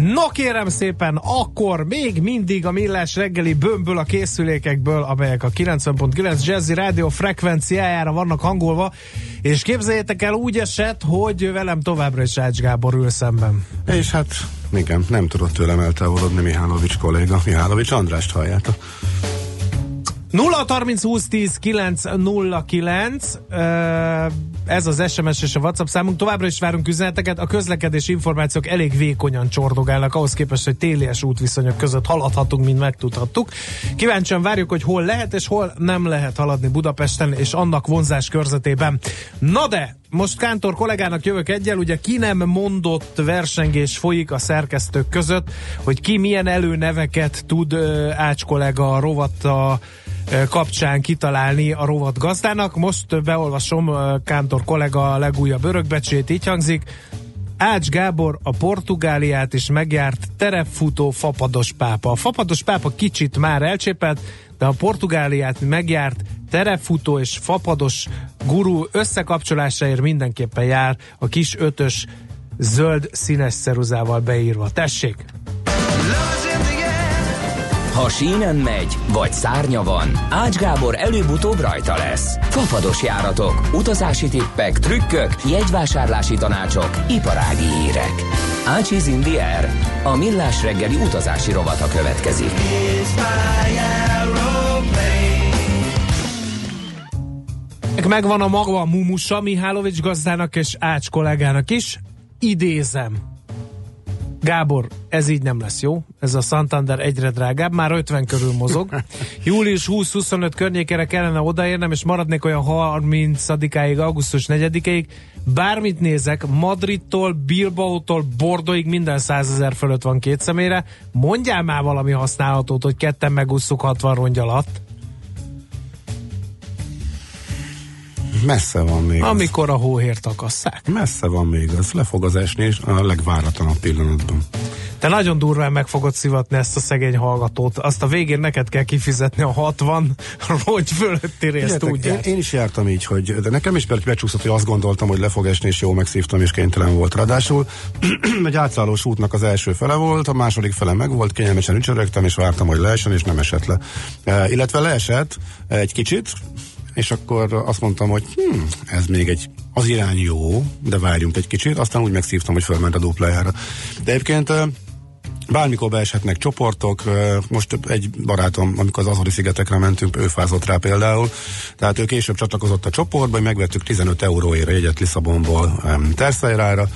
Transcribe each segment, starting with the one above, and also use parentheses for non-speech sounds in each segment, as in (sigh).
No kérem szépen, akkor még mindig a millás reggeli bömből a készülékekből, amelyek a 90.9 Jazzy rádió frekvenciájára vannak hangolva, és képzeljétek el úgy esett, hogy velem továbbra is Ács Gábor ül szemben. És hát igen, nem tudott tőlem eltávolodni Mihálovics kolléga. Mihálovics Andrást halljátok. 0 30 20 10 9 0 9 ez az SMS és a WhatsApp számunk. Továbbra is várunk üzeneteket. A közlekedés információk elég vékonyan csordogálnak, ahhoz képest, hogy télies útviszonyok között haladhatunk, mint megtudhattuk. Kíváncsian várjuk, hogy hol lehet és hol nem lehet haladni Budapesten és annak vonzás körzetében. Na de, most Kántor kollégának jövök egyel, ugye ki nem mondott versengés folyik a szerkesztők között, hogy ki milyen előneveket tud Ács kollega rovatta kapcsán kitalálni a rovat gazdának. Most beolvasom Kántor kollega legújabb örökbecsét, így hangzik. Ács Gábor a Portugáliát is megjárt terepfutó fapados pápa. A fapados pápa kicsit már elcsépelt, de a Portugáliát megjárt terepfutó és fapados gurú összekapcsolásáért mindenképpen jár a kis ötös zöld színes szeruzával beírva. Tessék! Ha sínen megy, vagy szárnya van, Ács Gábor előbb-utóbb rajta lesz. Fafados járatok, utazási tippek, trükkök, jegyvásárlási tanácsok, iparági hírek. Ácsiz Indier, a millás reggeli utazási rovata következik. Megvan a maga a mumusa Mihálovics gazdának és Ács kollégának is. Idézem. Gábor, ez így nem lesz jó. Ez a Santander egyre drágább, már 50 körül mozog. (laughs) Július 20-25 környékére kellene odaérnem, és maradnék olyan 30-áig, augusztus 4-ig. Bármit nézek, Madridtól, Bilbaótól, Bordoig minden 100 ezer fölött van két személyre. Mondjál már valami használhatót, hogy ketten megúszuk 60 rongy alatt. Messze van még Amikor az. a hóhért akasszák. Messze van még az. Le fog az esni, és a legváratlanabb pillanatban. Te nagyon durván meg fogod szivatni ezt a szegény hallgatót. Azt a végén neked kell kifizetni a 60 rogy fölötti részt, úgy. Én, én, is jártam így, hogy de nekem is becsúszott, hogy azt gondoltam, hogy le fog esni, és jó megszívtam, és kénytelen volt. Ráadásul (clears throat) egy átszállós útnak az első fele volt, a második fele meg volt, kényelmesen ücsörögtem, és vártam, hogy leessen, és nem esett le. E, illetve leesett egy kicsit, és akkor azt mondtam, hogy hm, ez még egy az irány jó, de várjunk egy kicsit, aztán úgy megszívtam, hogy fölment a duplájára. De egyébként Bármikor beeshetnek csoportok, most egy barátom, amikor az Azori szigetekre mentünk, ő fázott rá például, tehát ő később csatlakozott a csoportba, megvettük 15 euróért jegyet Lisszabonból Terszeirára,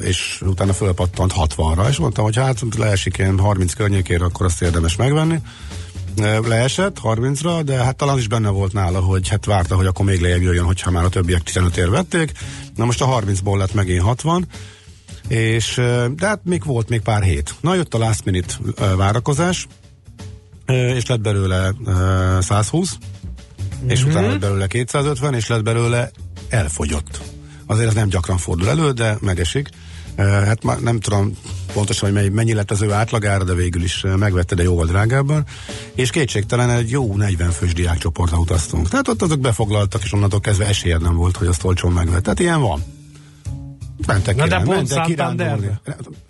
és utána fölpattant 60-ra, és mondtam, hogy hát leesik ilyen 30 környékére, akkor azt érdemes megvenni leesett 30-ra, de hát talán is benne volt nála, hogy hát várta, hogy akkor még lejjebb jöjjön, hogyha már a többiek 15 ér vették. Na most a 30-ból lett megint 60, és de hát még volt még pár hét. Na jött a last minute várakozás, és lett belőle 120, mm-hmm. és mhm. utána lett belőle 250, és lett belőle elfogyott. Azért ez nem gyakran fordul elő, de megesik. Hát már nem tudom pontosan, hogy mennyi lett az ő átlagára, de végül is megvette, de jóval drágábban. És kétségtelen egy jó 40 fős diákcsoportra utaztunk. Tehát ott azok befoglaltak, és onnantól kezdve esélyed nem volt, hogy azt olcsón megvett. Tehát ilyen van. Mentek Na de pont Santander.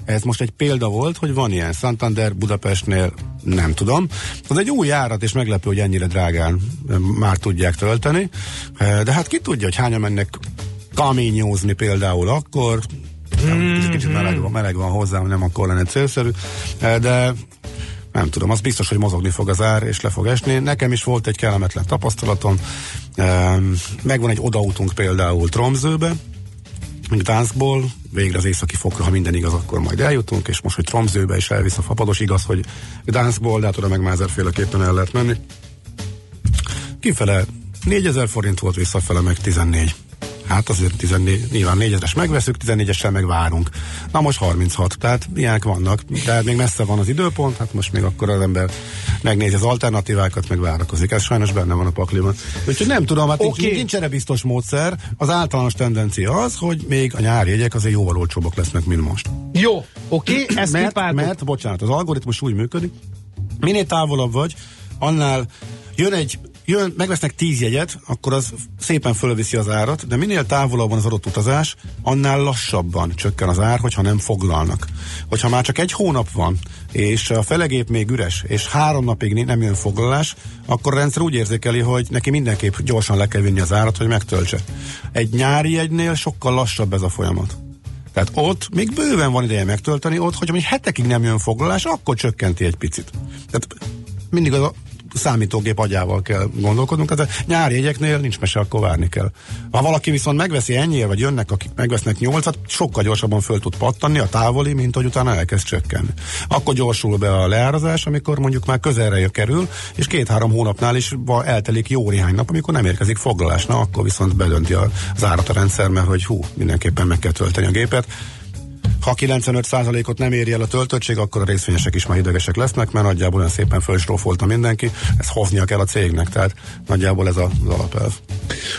Ez most egy példa volt, hogy van ilyen Santander Budapestnél, nem tudom. Az egy új járat, és meglepő, hogy ennyire drágán már tudják tölteni. De hát ki tudja, hogy hányan mennek kaményózni például akkor, Mm-hmm. Kicsit meleg van, meleg van hozzá, nem akkor lenne célszerű, eh, de nem tudom, az biztos, hogy mozogni fog az ár, és le fog esni. Nekem is volt egy kellemetlen tapasztalatom. Megvan egy odautunk például Tromzőbe, Gdanskból, végre az északi fokra, ha minden igaz, akkor majd eljutunk, és most, hogy Tromzőbe is elvisz a fapados, igaz, hogy Gdanskból, de hát oda meg már ezerféleképpen el lehet menni. Kifele 4000 forint volt, visszafele meg 14. Hát azért 14, nyilván 4-es megveszük, 14-essel megvárunk. Na most 36, tehát ilyenek vannak, de még messze van az időpont, hát most még akkor az ember megnézi az alternatívákat, meg várakozik. Ez sajnos benne van a pakliban. Úgyhogy nem tudom, hát okay. nincs, nincs erre biztos módszer. Az általános tendencia az, hogy még a nyári jegyek azért jóval olcsóbbak lesznek, mint most. Jó, oké, okay, ezt mert, mert, bocsánat, az algoritmus úgy működik, minél távolabb vagy, annál jön egy jön, megvesznek tíz jegyet, akkor az szépen fölviszi az árat, de minél távolabb van az adott utazás, annál lassabban csökken az ár, hogyha nem foglalnak. Hogyha már csak egy hónap van, és a felegép még üres, és három napig nem jön foglalás, akkor a rendszer úgy érzékeli, hogy neki mindenképp gyorsan le kell vinni az árat, hogy megtöltse. Egy nyári jegynél sokkal lassabb ez a folyamat. Tehát ott még bőven van ideje megtölteni, ott, hogyha még hetekig nem jön foglalás, akkor csökkenti egy picit. Tehát mindig az a számítógép agyával kell gondolkodnunk, tehát nyári jegyeknél nincs mese, akkor várni kell. Ha valaki viszont megveszi ennyire, vagy jönnek, akik megvesznek nyolcat, sokkal gyorsabban föl tud pattanni a távoli, mint hogy utána elkezd csökkenni. Akkor gyorsul be a leárazás, amikor mondjuk már közelre kerül, és két-három hónapnál is eltelik jó néhány nap, amikor nem érkezik foglalás. Na, akkor viszont bedönti az árat a rendszer, mert hogy hú, mindenképpen meg kell tölteni a gépet ha 95%-ot nem éri el a töltöttség, akkor a részvényesek is már idegesek lesznek, mert nagyjából olyan szépen fölstrófolta mindenki, ezt hoznia kell a cégnek, tehát nagyjából ez az alapelv.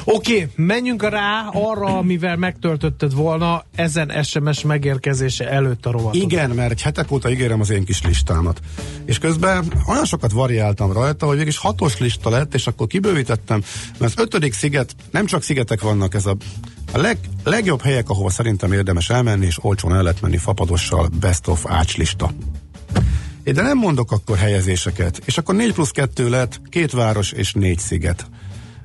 Oké, okay, menjünk rá arra, amivel megtöltötted volna ezen SMS megérkezése előtt a rovatot. Igen, mert egy hetek óta ígérem az én kis listámat. És közben olyan sokat variáltam rajta, hogy végig hatos lista lett, és akkor kibővítettem, mert az ötödik sziget, nem csak szigetek vannak, ez a a leg, legjobb helyek, ahova szerintem érdemes elmenni, és olcsón el lehet menni fapadossal, best of ácslista. De nem mondok akkor helyezéseket, és akkor 4 plusz 2 lett, két város és négy sziget.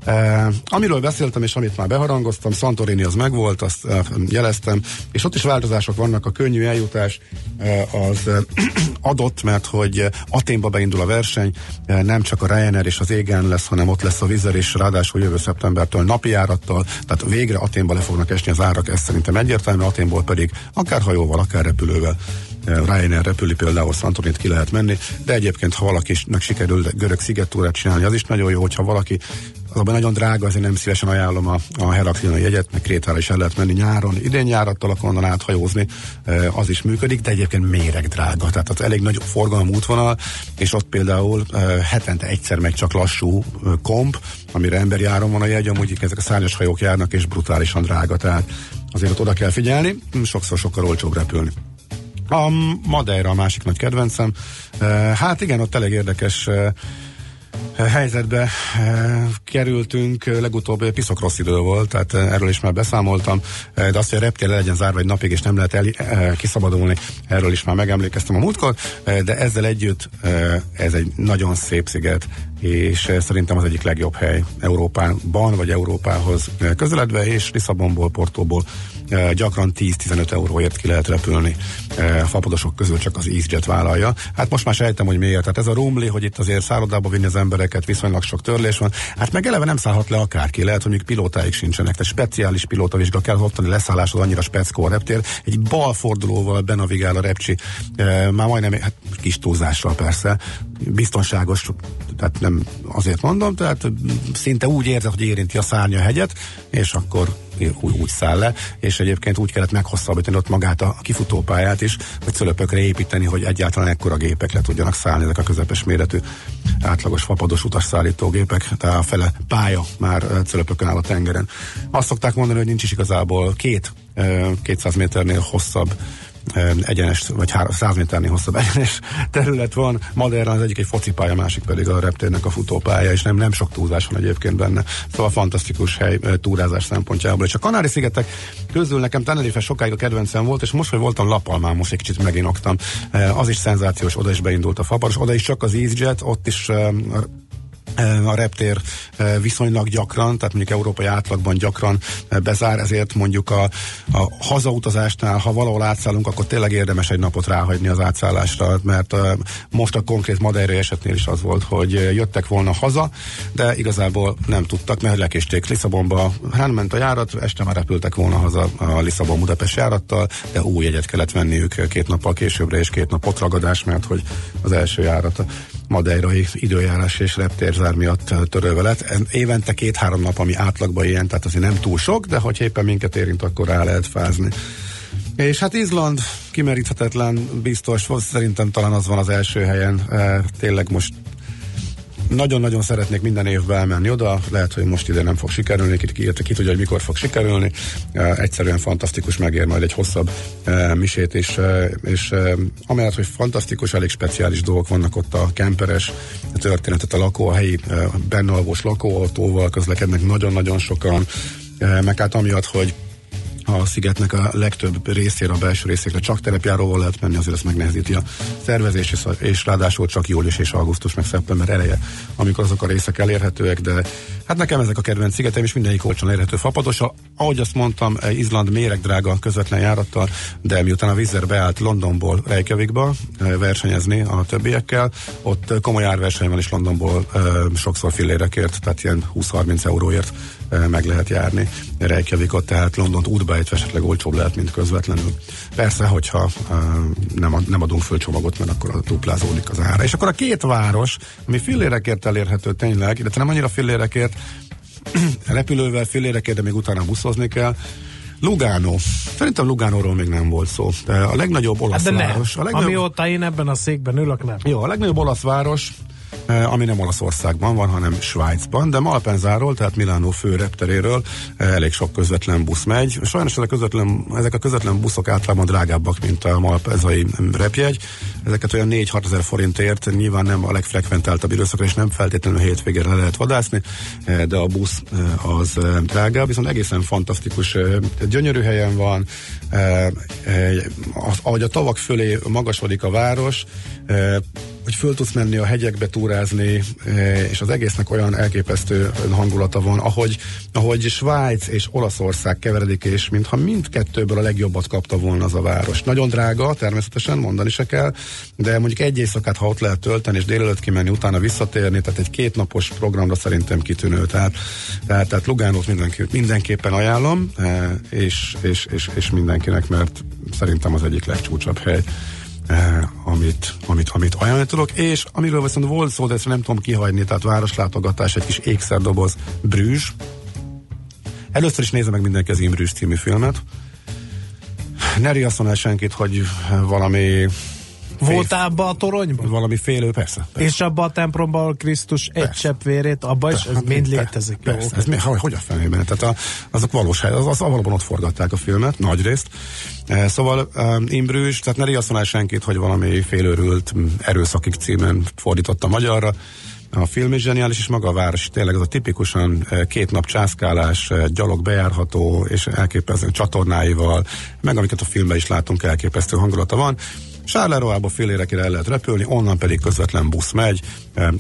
Uh, amiről beszéltem, és amit már beharangoztam, Santorini az megvolt, azt uh, jeleztem, és ott is változások vannak, a könnyű eljutás uh, az uh, (clears throat) adott, mert hogy Aténba beindul a verseny, uh, nem csak a Ryanair és az égen lesz, hanem ott lesz a Vizer, és ráadásul jövő szeptembertől napi járattal, tehát végre Aténba le fognak esni az árak, ez szerintem egyértelmű, Aténból pedig akár hajóval, akár repülővel Ryanair repüli például Santorinit ki lehet menni, de egyébként ha valakinek sikerül görög szigettúrát csinálni, az is nagyon jó, hogyha valaki azonban nagyon drága, azért nem szívesen ajánlom a, a Heraklion jegyet, meg Krétára is el lehet menni nyáron. Idén nyárattal akkor onnan áthajózni, az is működik, de egyébként méreg drága, tehát az elég nagy forgalom útvonal, és ott például hetente egyszer megy csak lassú komp, amire emberi áron van a jegy, amúgy ezek a szárnyas hajók járnak, és brutálisan drága, tehát azért ott oda kell figyelni, sokszor sokkal olcsóbb repülni. A Madeira a másik nagy kedvencem. Hát igen, ott elég érdekes helyzetbe kerültünk, legutóbb piszok rossz idő volt, tehát erről is már beszámoltam, de azt, hogy a reptér le legyen zárva egy napig, és nem lehet el, kiszabadulni, erről is már megemlékeztem a múltkor, de ezzel együtt ez egy nagyon szép sziget, és szerintem az egyik legjobb hely Európában, vagy Európához közeledve, és Lisszabonból, Portóból gyakran 10-15 euróért ki lehet repülni. A fapadosok közül csak az EasyJet vállalja. Hát most már sejtem, hogy miért. Tehát ez a rumli, hogy itt azért szállodába vinni az embereket, viszonylag sok törlés van. Hát meg eleve nem szállhat le akárki. Lehet, hogy még pilótáik sincsenek. Tehát speciális pilótavizsga kell ottani leszállásod annyira speckó a reptér. Egy balfordulóval benavigál a repcsi, már majdnem hát kis túlzással persze, biztonságos, tehát nem azért mondom, tehát szinte úgy érzed, hogy érinti a szárnya hegyet, és akkor úgy, úgy száll le, és egyébként úgy kellett meghosszabbítani ott magát a kifutópályát is, hogy szölöpökre építeni, hogy egyáltalán ekkora gépek le tudjanak szállni, ezek a közepes méretű átlagos fapados utasszállítógépek, tehát a fele pálya már cölöpökön áll a tengeren. Azt szokták mondani, hogy nincs is igazából két 200 méternél hosszabb egyenes, vagy 100 méternél hosszabb (laughs) egyenes terület van. Madeira az egyik egy focipálya, másik pedig a reptérnek a futópálya, és nem, nem sok túlzás van egyébként benne. Szóval fantasztikus hely túrázás szempontjából. És a Kanári-szigetek közül nekem Tenerife sokáig a kedvencem volt, és most, hogy voltam Lapalmán, most egy kicsit meginoktam. Az is szenzációs, oda is beindult a faparos, oda is csak az EasyJet, ott is a reptér viszonylag gyakran, tehát mondjuk európai átlagban gyakran bezár, ezért mondjuk a, a hazautazásnál, ha valahol átszállunk, akkor tényleg érdemes egy napot ráhagyni az átszállásra, mert most a konkrét Madeira esetnél is az volt, hogy jöttek volna haza, de igazából nem tudtak, mert lekésték Lisszabonba, ment a járat, este már repültek volna haza a Lisszabon-Budapest járattal, de új jegyet kellett venniük két nappal későbbre, és két nap ott ragadás, mert hogy az első járat madeirai időjárás és reptérzár miatt törölve lett. Évente két-három nap, ami átlagban ilyen, tehát azért nem túl sok, de hogy éppen minket érint, akkor rá lehet fázni. És hát Izland kimeríthetetlen, biztos, szerintem talán az van az első helyen. E, tényleg most nagyon-nagyon szeretnék minden évben elmenni oda, lehet, hogy most ide nem fog sikerülni, ki, ki, ki tudja, hogy mikor fog sikerülni. Uh, egyszerűen fantasztikus, megér majd egy hosszabb uh, misét, és, uh, és uh, amellett, hogy fantasztikus, elég speciális dolgok vannak ott a kemperes történetet, a lakó, a helyi uh, bennalvós lakóautóval közlekednek nagyon-nagyon sokan, uh, meg hát amiatt, hogy a szigetnek a legtöbb részére, a belső részékre csak terepjáróval lehet menni, azért ezt megnehezíti a szervezés, és, és ráadásul csak július és augusztus, meg szeptember eleje, amikor azok a részek elérhetőek, de hát nekem ezek a kedvenc szigetem, és mindenik olcsón elérhető fapados. Ahogy azt mondtam, Izland méreg drága közvetlen járattal, de miután a Vizer beállt Londonból Reykjavikba versenyezni a többiekkel, ott komoly árverseny van is Londonból sokszor fillérekért, tehát ilyen 20-30 euróért meg lehet járni Reykjavikot, tehát Londont útba beállítva esetleg olcsóbb lehet, mint közvetlenül. Persze, hogyha nem, nem adunk föl csomagot, mert akkor duplázódik az ára. És akkor a két város, ami fillérekért elérhető tényleg, illetve nem annyira fillérekért, (clears throat) repülővel fillérekért, de még utána buszozni kell, Lugano. Szerintem Lugánóról még nem volt szó. De a legnagyobb olasz hát de város. A legnagyobb... Amióta én ebben a székben ülök, nem. Jó, a legnagyobb olasz város ami nem Olaszországban van, hanem Svájcban, de Malpenzáról, tehát Milánó fő repteréről eh, elég sok közvetlen busz megy. Sajnos ezek közvetlen, ezek a közvetlen buszok általában drágábbak, mint a malpezai repjegy. Ezeket olyan 4-6 ezer forintért nyilván nem a legfrekventáltabb időszakra, és nem feltétlenül hétvégére le lehet vadászni, eh, de a busz az drágább, viszont egészen fantasztikus, gyönyörű helyen van, ahogy a tavak fölé magasodik a város, hogy föl tudsz menni a hegyekbe túrázni, eh, és az egésznek olyan elképesztő hangulata van, ahogy, ahogy Svájc és Olaszország keveredik, és mintha mindkettőből a legjobbat kapta volna az a város. Nagyon drága, természetesen mondani se kell, de mondjuk egy éjszakát, ha ott lehet tölteni, és délelőtt kimenni, utána visszatérni, tehát egy kétnapos programra szerintem kitűnő. Tehát, tehát, tehát Lugánót mindenki, mindenképpen ajánlom, eh, és, és, és, és mindenkinek, mert szerintem az egyik legcsúcsabb hely eh, amit, amit, amit ajánlani tudok, és amiről viszont volt szó, de ezt nem tudom kihagyni, tehát városlátogatás, egy kis ékszerdoboz, Brűs. Először is nézze meg mindenki az Imbrűs című filmet. Ne riasszon el senkit, hogy valami Voltál abba a toronyban? Valami félő, persze. persze. És abba a templomban Krisztus egy csepp vérét, abba is, ez hát, mind létezik. Persze, jó, ez mi, hogy, hogy a fenében? Tehát a, azok valós hely, az, az, valóban ott forgatták a filmet, nagy részt. E, szóval um, Imbrűs, tehát ne riasszon el senkit, hogy valami félőrült erőszakik címen fordította magyarra. A film is zseniális, és maga a város tényleg ez a tipikusan két nap császkálás, gyalog bejárható, és elképesztő csatornáival, meg amiket a filmben is látunk, elképesztő hangulata van. Sárleroába fél érekére el lehet repülni, onnan pedig közvetlen busz megy,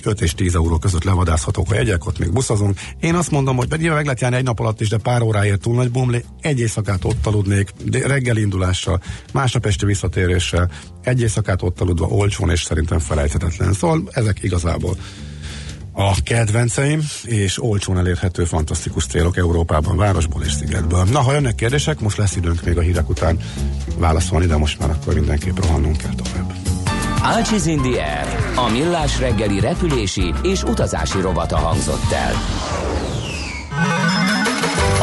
5 és 10 euró között levadázhatók a jegyek, ott még buszozunk. Én azt mondom, hogy nyilván meg lehet járni egy nap alatt is, de pár óráért túl nagy bomlé, egy éjszakát ott aludnék, de reggel indulással, másnap este visszatéréssel, egy éjszakát ott aludva olcsón és szerintem felejthetetlen. Szóval ezek igazából a kedvenceim, és olcsón elérhető fantasztikus célok Európában, városból és szigetből. Na, ha jönnek kérdések, most lesz időnk még a hírek után válaszolni, de most már akkor mindenképp rohannunk kell tovább. Ácsiz Indier, a millás reggeli repülési és utazási rovata hangzott el.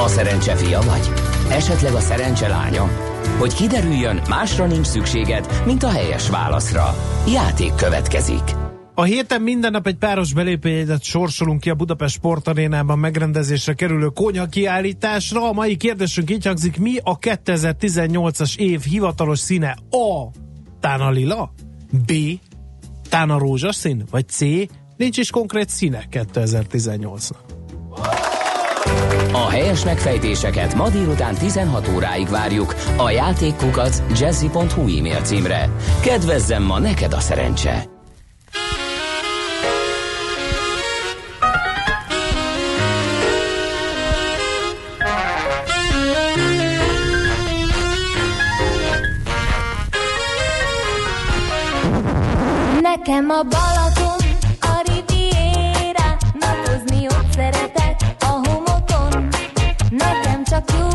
A szerencse fia vagy? Esetleg a szerencse lánya? Hogy kiderüljön, másra nincs szükséged, mint a helyes válaszra. Játék következik. A héten minden nap egy páros belépőjegyet sorsolunk ki a Budapest Sportarénában megrendezésre kerülő kónya kiállításra. A mai kérdésünk így hangzik, mi a 2018-as év hivatalos színe? A. Tána lila? B. Tána rózsaszín? Vagy C. Nincs is konkrét színe 2018-nak. A helyes megfejtéseket ma délután 16 óráig várjuk a játékkukat jazzy.hu e-mail címre. Kedvezzem ma neked a szerencse! Nekem a Balaton, a Riviera, napozni ott szeretek a homokon. Nekem csak jó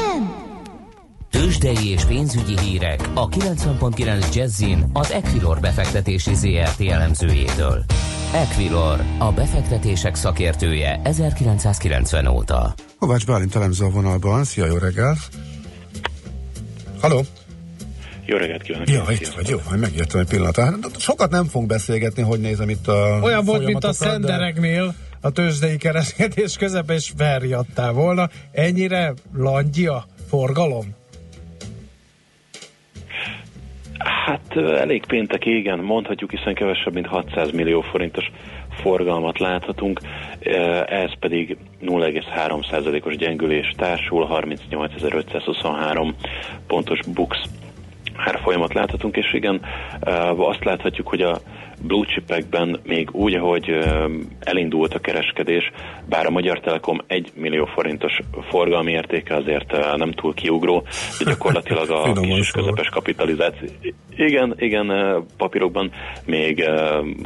Igen? Tőzsdei és pénzügyi hírek a 90.9 Jazzin az Equilor befektetési ZRT elemzőjétől. Equilor, a befektetések szakértője 1990 óta. Kovács Bálint elemző a vonalban. Szia, jó reggelt! Halló! Jó reggelt kívánok! Ja, itt vagy, jó, majd megértem egy pillanat. Hát, Sokat nem fogunk beszélgetni, hogy nézem itt a Olyan volt, mint a folyamatokat, de- szendereknél a tőzsdei kereskedés közepén, és verjadtál volna. Ennyire langyia forgalom? Hát elég péntek, igen, mondhatjuk, hiszen kevesebb, mint 600 millió forintos forgalmat láthatunk, ez pedig 0,3%-os gyengülés társul, 38.523 pontos bux árfolyamat láthatunk, és igen, azt láthatjuk, hogy a blue chipekben még úgy, ahogy elindult a kereskedés, bár a Magyar Telekom 1 millió forintos forgalmi értéke azért nem túl kiugró, de gyakorlatilag a (laughs) kis és közepes kapitalizáció. Igen, igen, papírokban még,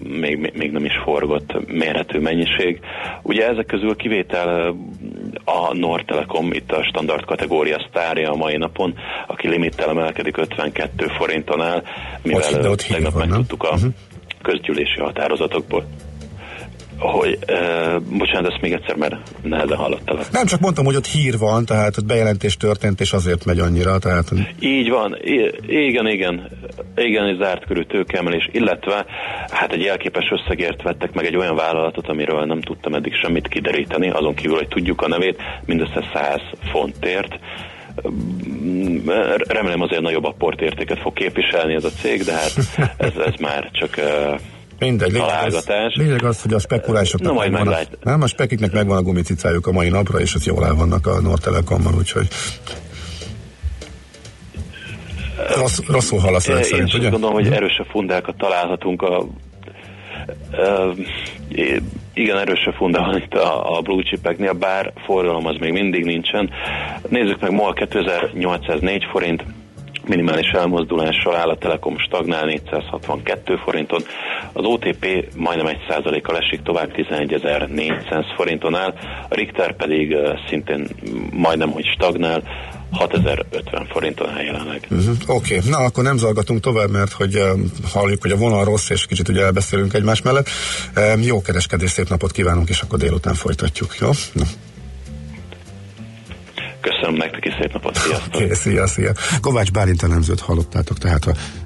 még, még- nem is forgott mérhető mennyiség. Ugye ezek közül kivétel a Nord Telekom, itt a standard kategória sztárja a mai napon, aki limittel emelkedik 52 forinton áll, mivel hír tegnap megtudtuk a Mhm. Közgyűlési határozatokból, hogy, uh, bocsánat, ezt még egyszer, mert nehezen hallottalak. Nem csak mondtam, hogy ott hír van, tehát ott bejelentés történt, és azért megy annyira, tehát Így van, I- igen, igen, igen, egy zárt körű tőkeemelés, illetve hát egy jelképes összegért vettek meg egy olyan vállalatot, amiről nem tudtam eddig semmit kideríteni, azon kívül, hogy tudjuk a nevét, mindössze 100 fontért. Remélem azért nagyobb apportértéket fog képviselni ez a cég, de hát ez, ez már csak mindegy. Lényeg az, Találgatás. lényeg az, hogy a spekulásoknak Na, majd megvan a, meglát. nem, a spekiknek megvan a gumicicájuk a mai napra, és az jól el vannak a Nord Telekommal, úgyhogy Rossz, rosszul hallasz Én is szerint, azt ugye? gondolom, hogy erősebb fundákat találhatunk a Ö, igen, erősebb funda itt a, a blue chipeknél, bár forgalom az még mindig nincsen. Nézzük meg, MOL 2804 forint, minimális elmozdulással áll a Telekom stagnál 462 forinton, az OTP majdnem 1%-kal esik tovább 11.400 forinton áll, a Richter pedig szintén majdnem, hogy stagnál 6050 forinton áll jelenleg. Uh-huh. Oké, okay. na akkor nem zalgatunk tovább, mert hogy um, halljuk, hogy a vonal rossz, és kicsit ugye elbeszélünk egymás mellett. Um, jó kereskedés, szép napot kívánunk, és akkor délután folytatjuk, jó? Na, Köszönöm nektek, és szép napot, sziasztok! okay, szia, szia. Kovács Bálint elemzőt hallottátok tehát a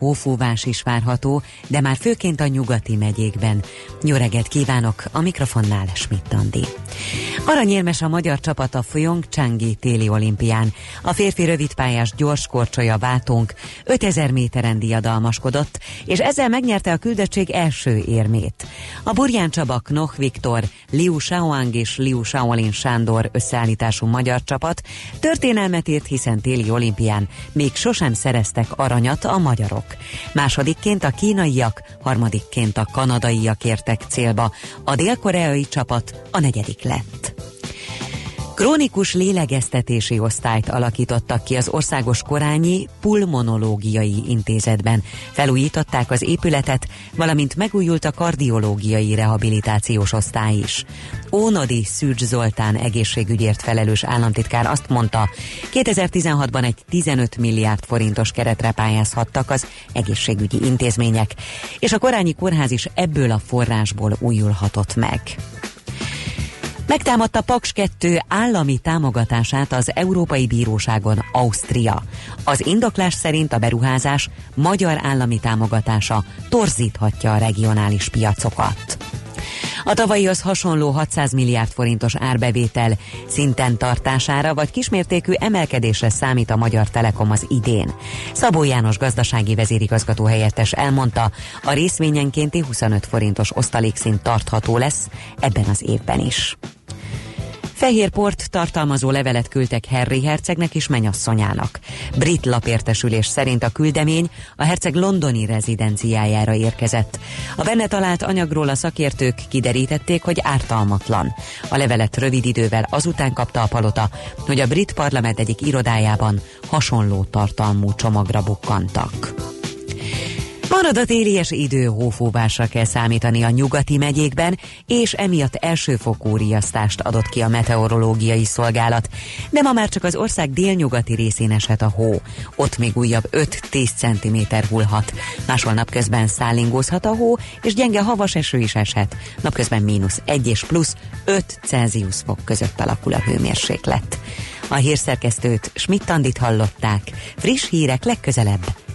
hófúvás is várható, de már főként a nyugati megyékben. Jó reggelt kívánok, a mikrofonnál Schmidt Andi. Aranyérmes a magyar csapat a Pyeongchangi téli olimpián. A férfi rövidpályás gyors korcsolya Vátunk 5000 méteren diadalmaskodott, és ezzel megnyerte a küldöttség első érmét. A Burján Csaba, Knoch Viktor, Liu Shaoang és Liu Shaolin Sándor összeállítású magyar csapat történelmet írt, hiszen téli olimpián még sosem szereztek aranyat a magyarok. Másodikként a kínaiak, harmadikként a kanadaiak értek célba, a dél-koreai csapat a negyedik lett. Krónikus lélegeztetési osztályt alakítottak ki az Országos Korányi Pulmonológiai Intézetben. Felújították az épületet, valamint megújult a kardiológiai rehabilitációs osztály is. Ónodi Szűcs Zoltán egészségügyért felelős államtitkár azt mondta, 2016-ban egy 15 milliárd forintos keretre pályázhattak az egészségügyi intézmények, és a Korányi Kórház is ebből a forrásból újulhatott meg. Megtámadta Paks 2 állami támogatását az Európai Bíróságon Ausztria. Az indoklás szerint a beruházás magyar állami támogatása torzíthatja a regionális piacokat. A tavalyihoz hasonló 600 milliárd forintos árbevétel szinten tartására vagy kismértékű emelkedésre számít a Magyar Telekom az idén. Szabó János gazdasági vezérigazgató helyettes elmondta, a részvényenkénti 25 forintos osztalékszint tartható lesz ebben az évben is. Fehérport tartalmazó levelet küldtek Harry hercegnek és menyasszonyának. Brit lapértesülés szerint a küldemény a herceg londoni rezidenciájára érkezett. A benne talált anyagról a szakértők kiderítették, hogy ártalmatlan. A levelet rövid idővel azután kapta a palota, hogy a brit parlament egyik irodájában hasonló tartalmú csomagra bukkantak. Marad a idő, hófúvásra kell számítani a nyugati megyékben, és emiatt elsőfokú riasztást adott ki a meteorológiai szolgálat. De ma már csak az ország délnyugati részén eshet a hó. Ott még újabb 5-10 cm hullhat. Máshol napközben szállingózhat a hó, és gyenge havas eső is eshet. Napközben mínusz 1 és plusz 5 Celsius fok között alakul a hőmérséklet. A hírszerkesztőt Schmidt-Tandit hallották. Friss hírek legközelebb,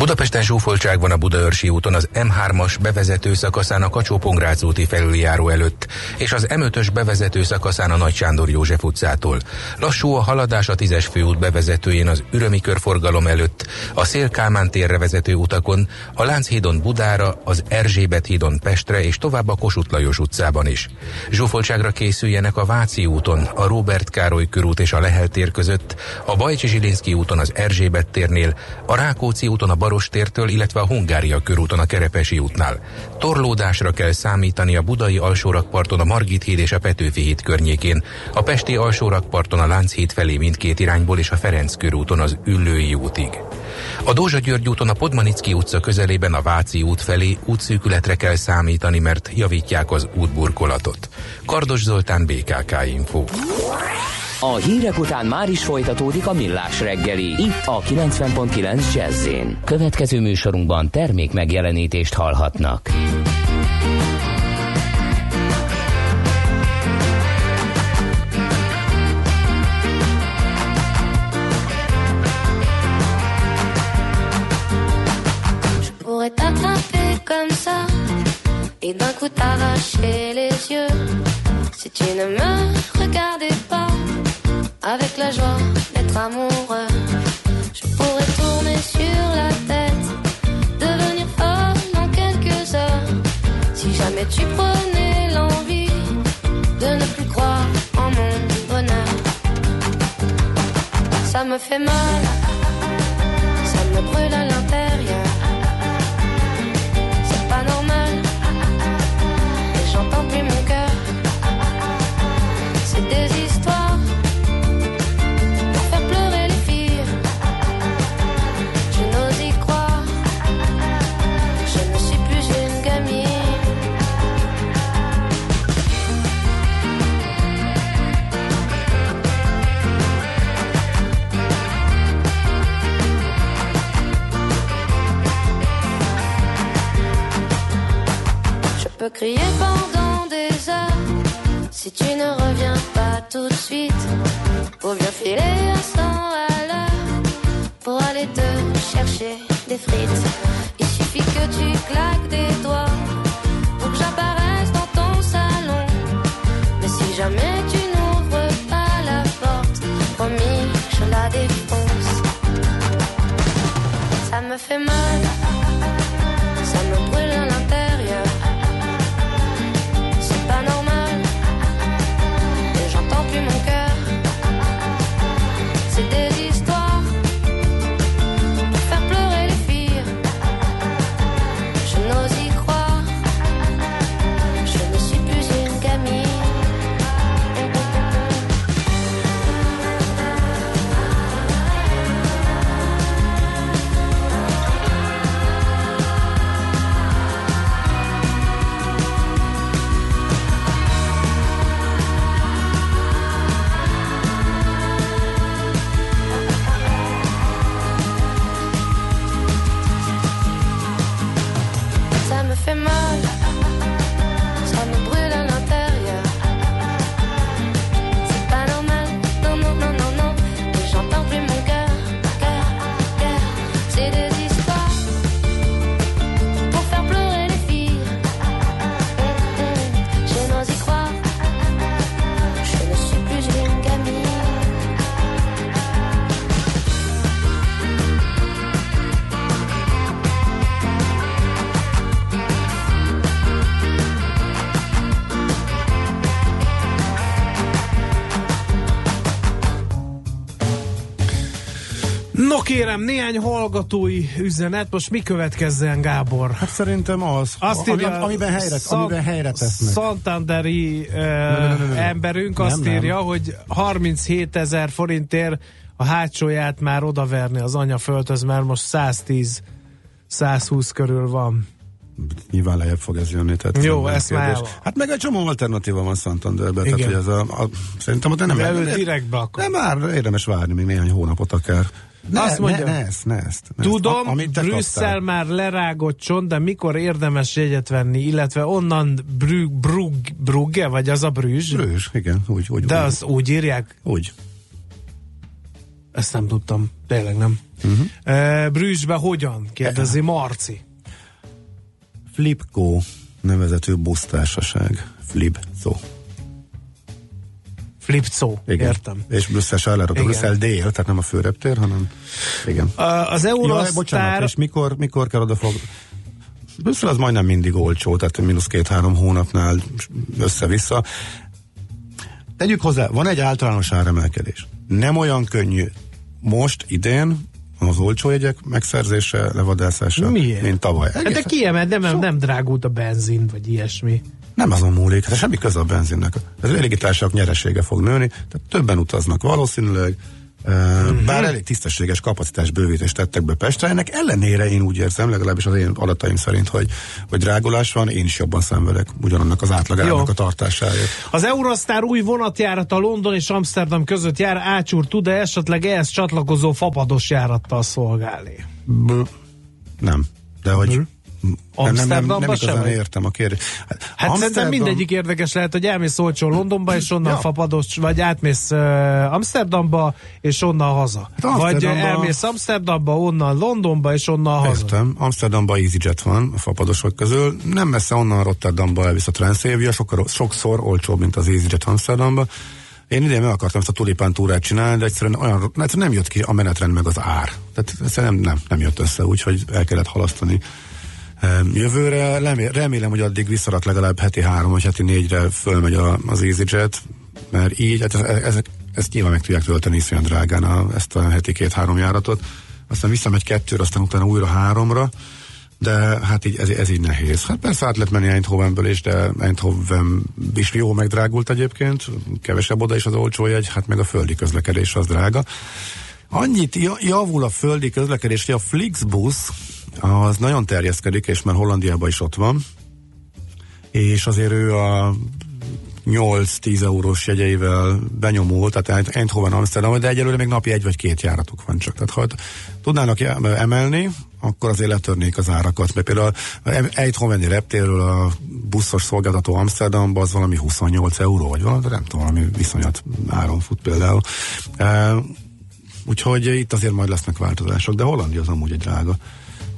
Budapesten zsúfoltság van a Budaörsi úton az M3-as bevezető szakaszán a kacsó úti felüljáró előtt, és az M5-ös bevezető szakaszán a Nagy Sándor József utcától. Lassú a haladás a 10-es főút bevezetőjén az Ürömi körforgalom előtt, a Szél-Kálmán térre vezető utakon, a Lánchídon Budára, az Erzsébet hídon Pestre és tovább a Kossuth Lajos utcában is. Zsúfoltságra készüljenek a Váci úton, a Róbert Károly körút és a Lehel tér között, a Bajcsi Zsilinszki úton az Erzsébet térnél, a Rákóczi úton a Barostértől, illetve a Hungária körúton a Kerepesi útnál. Torlódásra kell számítani a budai alsórakparton a Margit híd és a Petőfi híd környékén, a pesti alsórakparton a Lánchíd felé mindkét irányból és a Ferenc körúton az Üllői útig. A Dózsa György úton a Podmanicki utca közelében a Váci út felé útszűkületre kell számítani, mert javítják az útburkolatot. Kardos Zoltán, BKK Info. A hírek után már is folytatódik a millás reggeli. Itt a 90.9 jazz Következő műsorunkban termék megjelenítést hallhatnak. comme ça et d'un coup t'arracher les yeux si tu ne me regardais pas avec la joie d'être amoureux. Je pourrais tourner sur la tête, devenir folle en quelques heures. Si jamais tu prenais l'envie de ne plus croire en mon bonheur, ça me fait mal, ça me brûle à l'intérieur. Peux crier pendant des heures si tu ne reviens pas tout de suite. Pour bien filer à 100 à l'heure pour aller te chercher des frites. Il suffit que tu claques des doigts pour que j'apparaisse dans ton salon. Mais si jamais tu n'ouvres pas la porte, promis, je la défonce. Ça me fait mal, kérem, néhány hallgatói üzenet, most mi következzen, Gábor? Hát szerintem az, Azt ami, írja, amiben, helyre, Szan- amiben helyre tesznek. Szantanderi uh, nem, nem, nem. emberünk Nem, azt nem. írja, hogy 37 ezer forintért a hátsóját már odaverni az anyaföldhöz, mert most 110 120 körül van. Nyilván lejjebb fog ez jönni. Tehát Jó, nem ezt kérdés. már Hát meg egy csomó alternatíva van Santanderben, tehát hogy ez a, a szerintem ott nem... Nem, nem, direktbe akar. nem már érdemes várni még néhány hónapot akár. Ne, Azt mondja- ne, ne, ezt, ne ezt. Ne Tudom, ezt. A, Brüsszel kaptál. már lerágott csont, de mikor érdemes jegyet venni, illetve onnan Brügg, Brugg, Brugge, vagy az a Brüzs? Brős, igen, úgy, úgy. De úgy, azt úgy írják? Úgy. Ezt nem tudtam, tényleg nem. Uh-huh. Uh, Brüsszbe hogyan? Kérdezi Marci. Flipco nevezető busztársaság. Flipco. Flipco, Igen. értem. És Brüsszel Charleroi, Igen. Brüsszel dél, tehát nem a főreptér, hanem igen. Az Jaj, Eurostar... bocsánat, és mikor, mikor kell oda fog... Brüsszel az majdnem mindig olcsó, tehát mínusz két-három hónapnál össze-vissza. Tegyük hozzá, van egy általános áremelkedés. Nem olyan könnyű most, idén, az olcsó jegyek megszerzése, levadászása, Miért? mint tavaly. Hát de Egészen- kiemelt, nem, nem drágult a benzin, vagy ilyesmi. Nem azon múlik, hát semmi köze a benzinnek. Az légitársaság nyeresége fog nőni, tehát többen utaznak valószínűleg, uh-huh. bár elég tisztességes kapacitás bővítést tettek be Pestre, ennek ellenére én úgy érzem, legalábbis az én adataim szerint, hogy, hogy drágulás van, én is jobban szenvedek ugyanannak az átlagának a tartásáért. Az Eurostar új vonatjárat a London és Amsterdam között jár, ácsúr tud-e esetleg ehhez csatlakozó fapados járattal szolgálni? B- nem, de hogy nem, nem, nem, nem, Amsterdamba sem vagy? értem a kérdést. Hát szerintem mindegyik érdekes lehet, hogy elmész olcsó Londonba, és onnan Ja. fapados, vagy átmész uh, Amsterdamba, és onnan haza. Hát vagy Amsterdamba- elmész Amsterdamba, onnan Londonba, és onnan haza. Értem, Amsterdamban EasyJet van a fapadosok közül, nem messze onnan Rotterdamba elvisz a Transavia, sokszor, sokszor olcsóbb, mint az EasyJet Amsterdamba. Én idén meg akartam ezt a tulipán túrát csinálni, de egyszerűen, olyan, egyszerűen nem jött ki a menetrend meg az ár. Tehát egyszerűen nem, nem, nem jött össze, úgyhogy el kellett halasztani. Jövőre remé- remélem, hogy addig visszarak legalább heti három vagy heti négyre fölmegy az EasyJet, mert így, hát ez- ezek, ezt nyilván meg tudják tölteni iszonyat drágán a, ezt a heti két-három járatot. Aztán visszamegy kettőre, aztán utána újra háromra, de hát így, ez, ez így nehéz. Hát persze át lehet menni Eindhovenből is, de Eindhoven is jó megdrágult egyébként, kevesebb oda is az olcsó jegy, hát meg a földi közlekedés az drága. Annyit ja- javul a földi közlekedés, hogy a Flixbus az nagyon terjeszkedik, és már Hollandiában is ott van, és azért ő a 8-10 eurós jegyeivel benyomult, tehát Eindhoven, Amsterdam, de egyelőre még napi egy vagy két járatuk van csak. Tehát ha tudnának emelni, akkor azért letörnék az árakat, mert például Eindhoveni reptérről a buszos szolgáltató Amsterdamba az valami 28 euró, vagy valami, nem tudom, valami viszonyat áron fut például. Uh, úgyhogy itt azért majd lesznek változások, de Hollandia az amúgy egy drága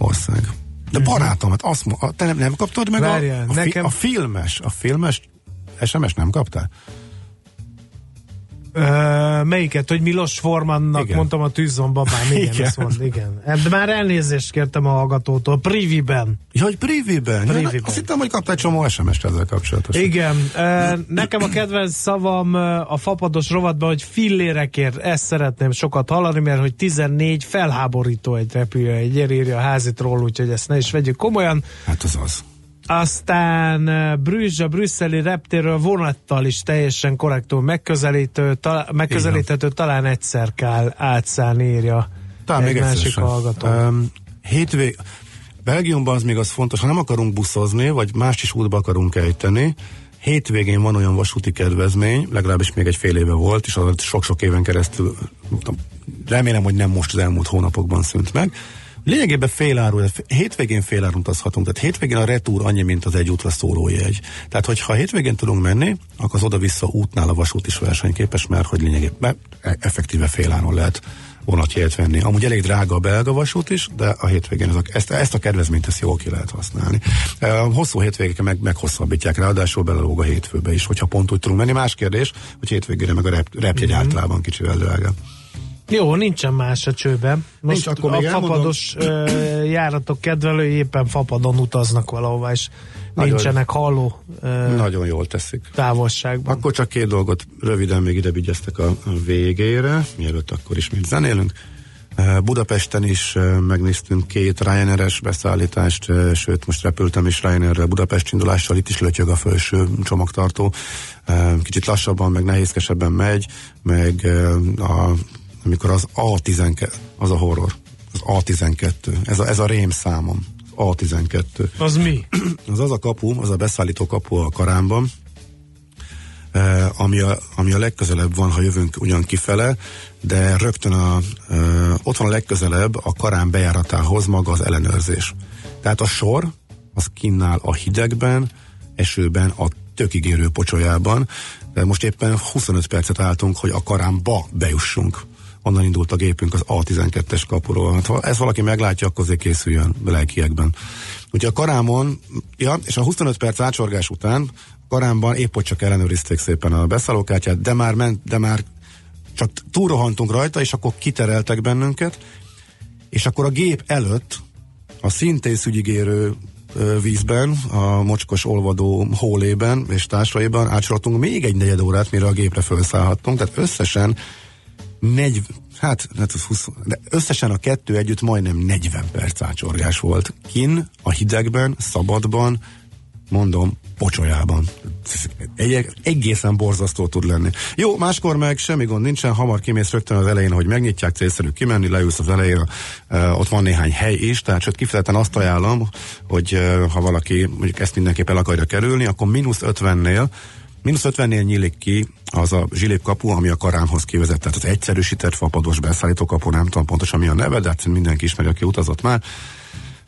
ország. De barátom, hát azt te nem, nem kaptad meg Várjál, a, a, fi, nekem- a filmes, a filmes SMS nem kaptál? Ö, melyiket, hogy Milos Formannak Igen. mondtam a tűzzombabán, igen, Igen. ezt mond, igen. De már elnézést kértem a hallgatótól, priviben. Ja, hogy priviben. Ja, Priviben. Azt hittem, hogy kaptál egy csomó SMS-t ezzel kapcsolatosan. Igen, ö, nekem a kedvenc szavam a fapados rovatban, hogy fillérekért ezt szeretném sokat hallani, mert hogy 14 felháborító egy repülő, egy írja a házitról, úgyhogy ezt ne is vegyük komolyan. Hát az az. Aztán uh, Brüzs, a brüsszeli reptérről vonattal is teljesen korrektül megközelítő, ta, megközelíthető, talán egyszer kell átszállni, írja Talán egy még másik hallgató. Um, hétvég... Belgiumban az még az fontos, ha nem akarunk buszozni, vagy más is útba akarunk ejteni, hétvégén van olyan vasúti kedvezmény, legalábbis még egy fél éve volt, és az sok-sok éven keresztül, remélem, hogy nem most az elmúlt hónapokban szűnt meg. Lényegében féláru, hétvégén féláron utazhatunk, tehát hétvégén a retúr annyi, mint az egy útra szóló jegy. Tehát, hogyha hétvégén tudunk menni, akkor az oda-vissza útnál a vasút is versenyképes, mert hogy lényegében e- effektíve féláron lehet vonatjegyet venni. Amúgy elég drága a belga vasút is, de a hétvégén ez a, ezt, ezt a kedvezményt ezt jól ki lehet használni. E, hosszú hétvégéken meg, meghosszabbítják, ráadásul belelóg a hétfőbe is, hogyha pont úgy tudunk menni. Más kérdés, hogy hétvégére meg a rep, repjegy Mhm. mm-hmm. általában kicsivel drágább. Jó, nincsen más a csőben. Most Nincs, akkor a elmondom. fapados ö, járatok kedvelői éppen fapadon utaznak valahova, és Nagyon. nincsenek halló Nagyon jól teszik. távolságban. Akkor csak két dolgot röviden még ide vigyeztek a végére, mielőtt akkor ismét zenélünk. Budapesten is megnéztünk két Ryanair-es beszállítást, sőt most repültem is Ryanair Budapest indulással, itt is lötyög a felső csomagtartó. Kicsit lassabban, meg nehézkesebben megy, meg a, amikor az A12, az a horror, az A12, ez a, ez a rém számom, A12. Az mi? Az az a kapu, az a beszállító kapu a karámban, ami a, ami a legközelebb van, ha jövünk ugyan kifele, de rögtön a, ö, ott van a legközelebb a karán bejáratához maga az ellenőrzés. Tehát a sor, az kinnál a hidegben, esőben, a tökigérő pocsolyában, de most éppen 25 percet álltunk, hogy a karámba bejussunk. Onnan indult a gépünk az A12-es kapuról. Hát, ha ezt valaki meglátja, akkor azért készüljön lelkiekben. Ugye a karámon, ja, és a 25 perc átsorgás után karámban épp hogy csak ellenőrizték szépen a beszállókártyát, de már, ment, de már csak túlrohantunk rajta, és akkor kitereltek bennünket, és akkor a gép előtt a szintén szügyigérő vízben, a mocskos olvadó hólében és társaiban átsoroltunk még egy negyed órát, mire a gépre felszállhattunk, tehát összesen 40, hát, hát 20, de összesen a kettő együtt majdnem 40 perc átsorgás volt. Kin, a hidegben, szabadban, mondom, pocsolyában. Egy, egészen borzasztó tud lenni. Jó, máskor meg semmi gond nincsen, hamar kimész rögtön az elején, hogy megnyitják, célszerű kimenni, leülsz az elején, ott van néhány hely is, tehát sőt kifejezetten azt ajánlom, hogy ha valaki mondjuk ezt mindenképp el akarja kerülni, akkor mínusz 50-nél Minusz 50-nél nyílik ki az a zsilépkapu, ami a karámhoz kivezet. Tehát az egyszerűsített fapados beszállító kapu, nem tudom pontosan mi a neve, de hát mindenki ismeri, aki utazott már.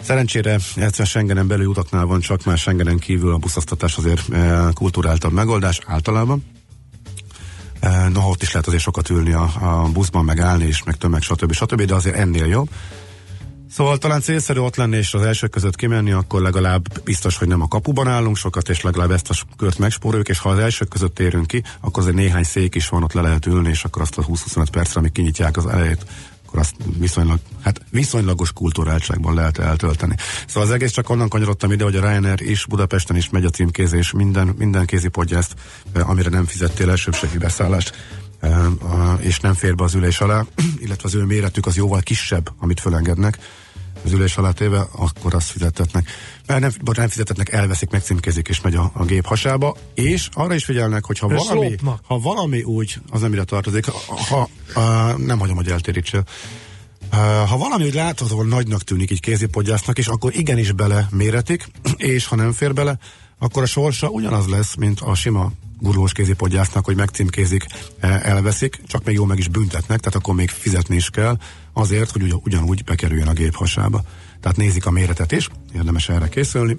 Szerencsére egyszer Schengenen belül utaknál van, csak már Schengenen kívül a buszoztatás azért e, kulturáltabb megoldás általában. E, no, ott is lehet azért sokat ülni a, a buszban, megállni és meg tömeg, stb. stb. De azért ennél jobb. Szóval talán célszerű ott lenni és az elsők között kimenni, akkor legalább biztos, hogy nem a kapuban állunk sokat, és legalább ezt a kört megspóroljuk, és ha az elsők között térünk ki, akkor azért néhány szék is van, ott le lehet ülni, és akkor azt a 20-25 percre, amíg kinyitják az elejét, akkor azt viszonylag, hát viszonylagos kulturáltságban lehet eltölteni. Szóval az egész csak onnan kanyarodtam ide, hogy a Ryanair is Budapesten is megy a címkézés, minden, minden kézipodgyászt, amire nem fizettél elsőbségi beszállást és nem fér be az ülés alá, (clears throat) illetve az ő méretük az jóval kisebb, amit fölengednek az ülés alá téve, akkor azt fizetetnek. Mert nem, nem fizetetnek, elveszik, megcímkézik, és megy a, a gép hasába, és arra is figyelnek, hogy ha valami, ha valami úgy az amire tartozik, ha, ha nem hagyom, hogy eltérítsél, ha valami úgy láthatóan nagynak tűnik így kézipodgyásznak, és akkor igenis bele méretik, (clears throat) és ha nem fér bele, akkor a sorsa ugyanaz lesz, mint a sima gurulós kézipodgyásznak, hogy megcímkézik, e, elveszik, csak még jó meg is büntetnek, tehát akkor még fizetni is kell azért, hogy ugyanúgy bekerüljön a gép hasába. Tehát nézik a méretet is, érdemes erre készülni.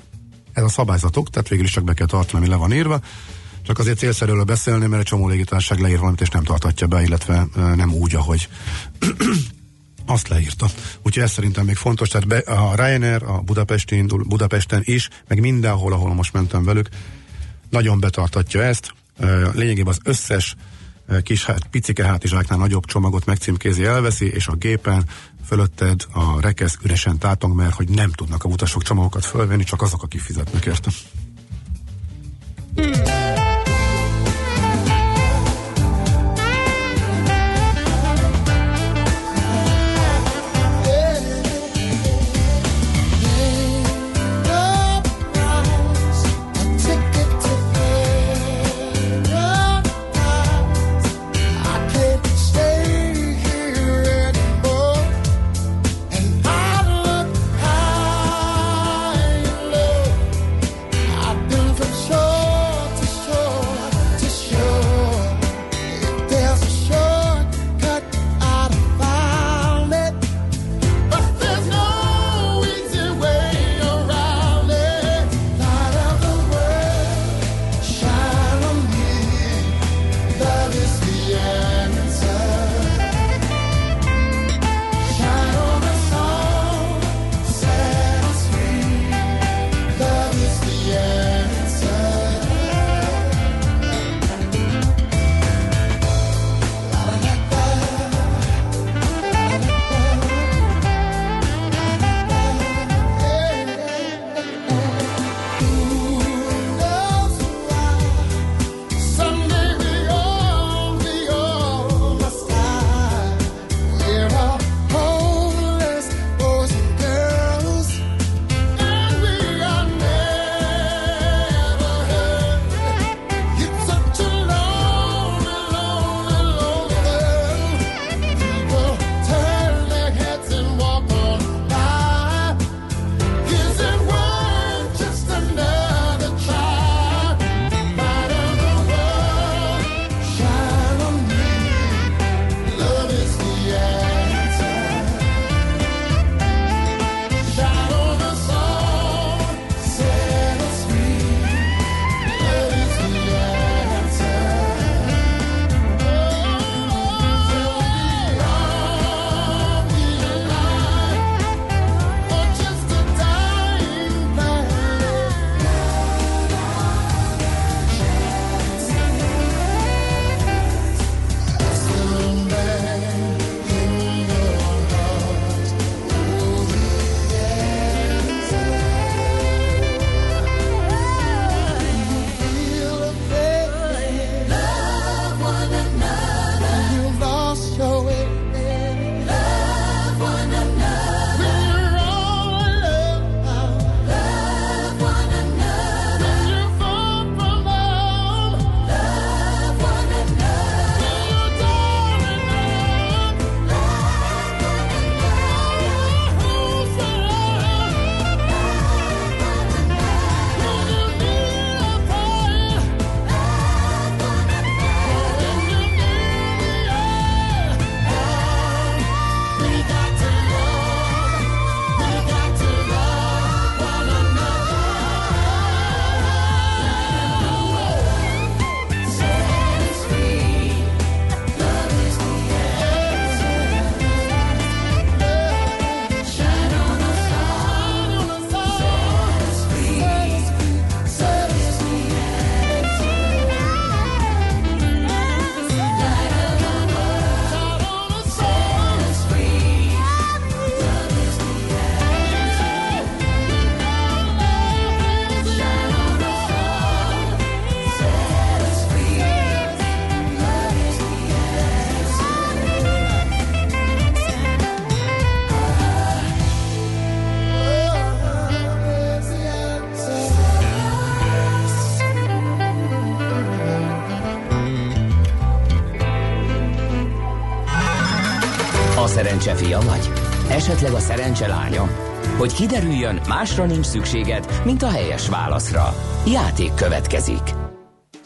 Ez a szabályzatok, tehát végül is csak be kell tartani, ami le van írva. Csak azért célszerűről beszélni, mert egy csomó légitársaság leír valamit, és nem tartatja be, illetve nem úgy, ahogy (clears throat) azt leírta. Úgyhogy ez szerintem még fontos, tehát be, a Ryanair a Budapesten, Budapesten is, meg mindenhol, ahol most mentem velük, nagyon betartatja ezt. Lényegében az összes kis hát, picike hátizsáknál nagyobb csomagot megcímkézi, elveszi, és a gépen fölötted a rekesz üresen tátong, mert hogy nem tudnak a utasok csomagokat fölvenni, csak azok, akik fizetnek érte. Esetleg a szerencse lánya? Hogy kiderüljön, másra nincs szükséged, mint a helyes válaszra. Játék következik.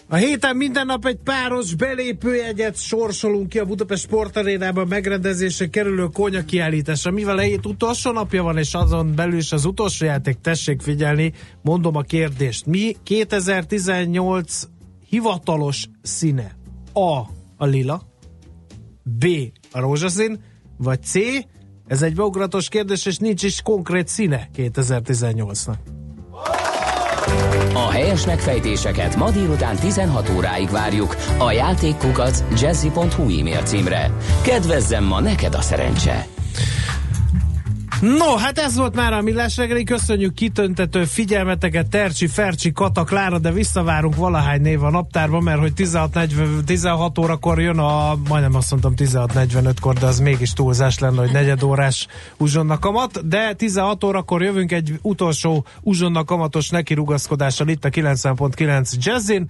A héten minden nap egy páros belépőjegyet sorsolunk ki a Budapest Sportarénában megrendezésre kerülő konya kiállításra. Mivel a hét utolsó napja van, és azon belül is az utolsó játék, tessék figyelni, mondom a kérdést. Mi 2018 hivatalos színe? A. A lila, B. A rózsaszín, vagy C. Ez egy beugratos kérdés, és nincs is konkrét színe 2018-nak. A helyes megfejtéseket ma délután 16 óráig várjuk a játékkukac jazzy.hu e-mail címre. Kedvezzem ma neked a szerencse! No, hát ez volt már a Millás reggeli. Köszönjük kitöntető figyelmeteket, Tercsi, Fercsi, Kata, Klára, de visszavárunk valahány név a naptárban, mert hogy 16, 40, 16 órakor jön a, majdnem azt mondtam 16.45-kor, de az mégis túlzás lenne, hogy negyed órás uzsonna kamat, de 16 órakor jövünk egy utolsó uzsonna kamatos nekirugaszkodással itt a 90.9 Jazzin.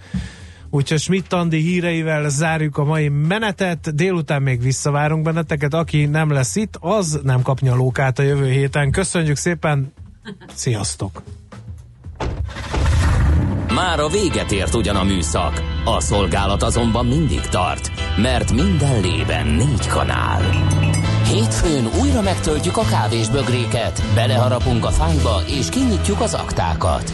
Úgyhogy Schmidt Andi híreivel zárjuk a mai menetet, délután még visszavárunk benneteket, aki nem lesz itt, az nem kap nyalókát a jövő héten. Köszönjük szépen, sziasztok! Már a véget ért ugyan a műszak, a szolgálat azonban mindig tart, mert minden lében négy kanál. Hétfőn újra megtöltjük a kávésbögréket, beleharapunk a fányba és kinyitjuk az aktákat.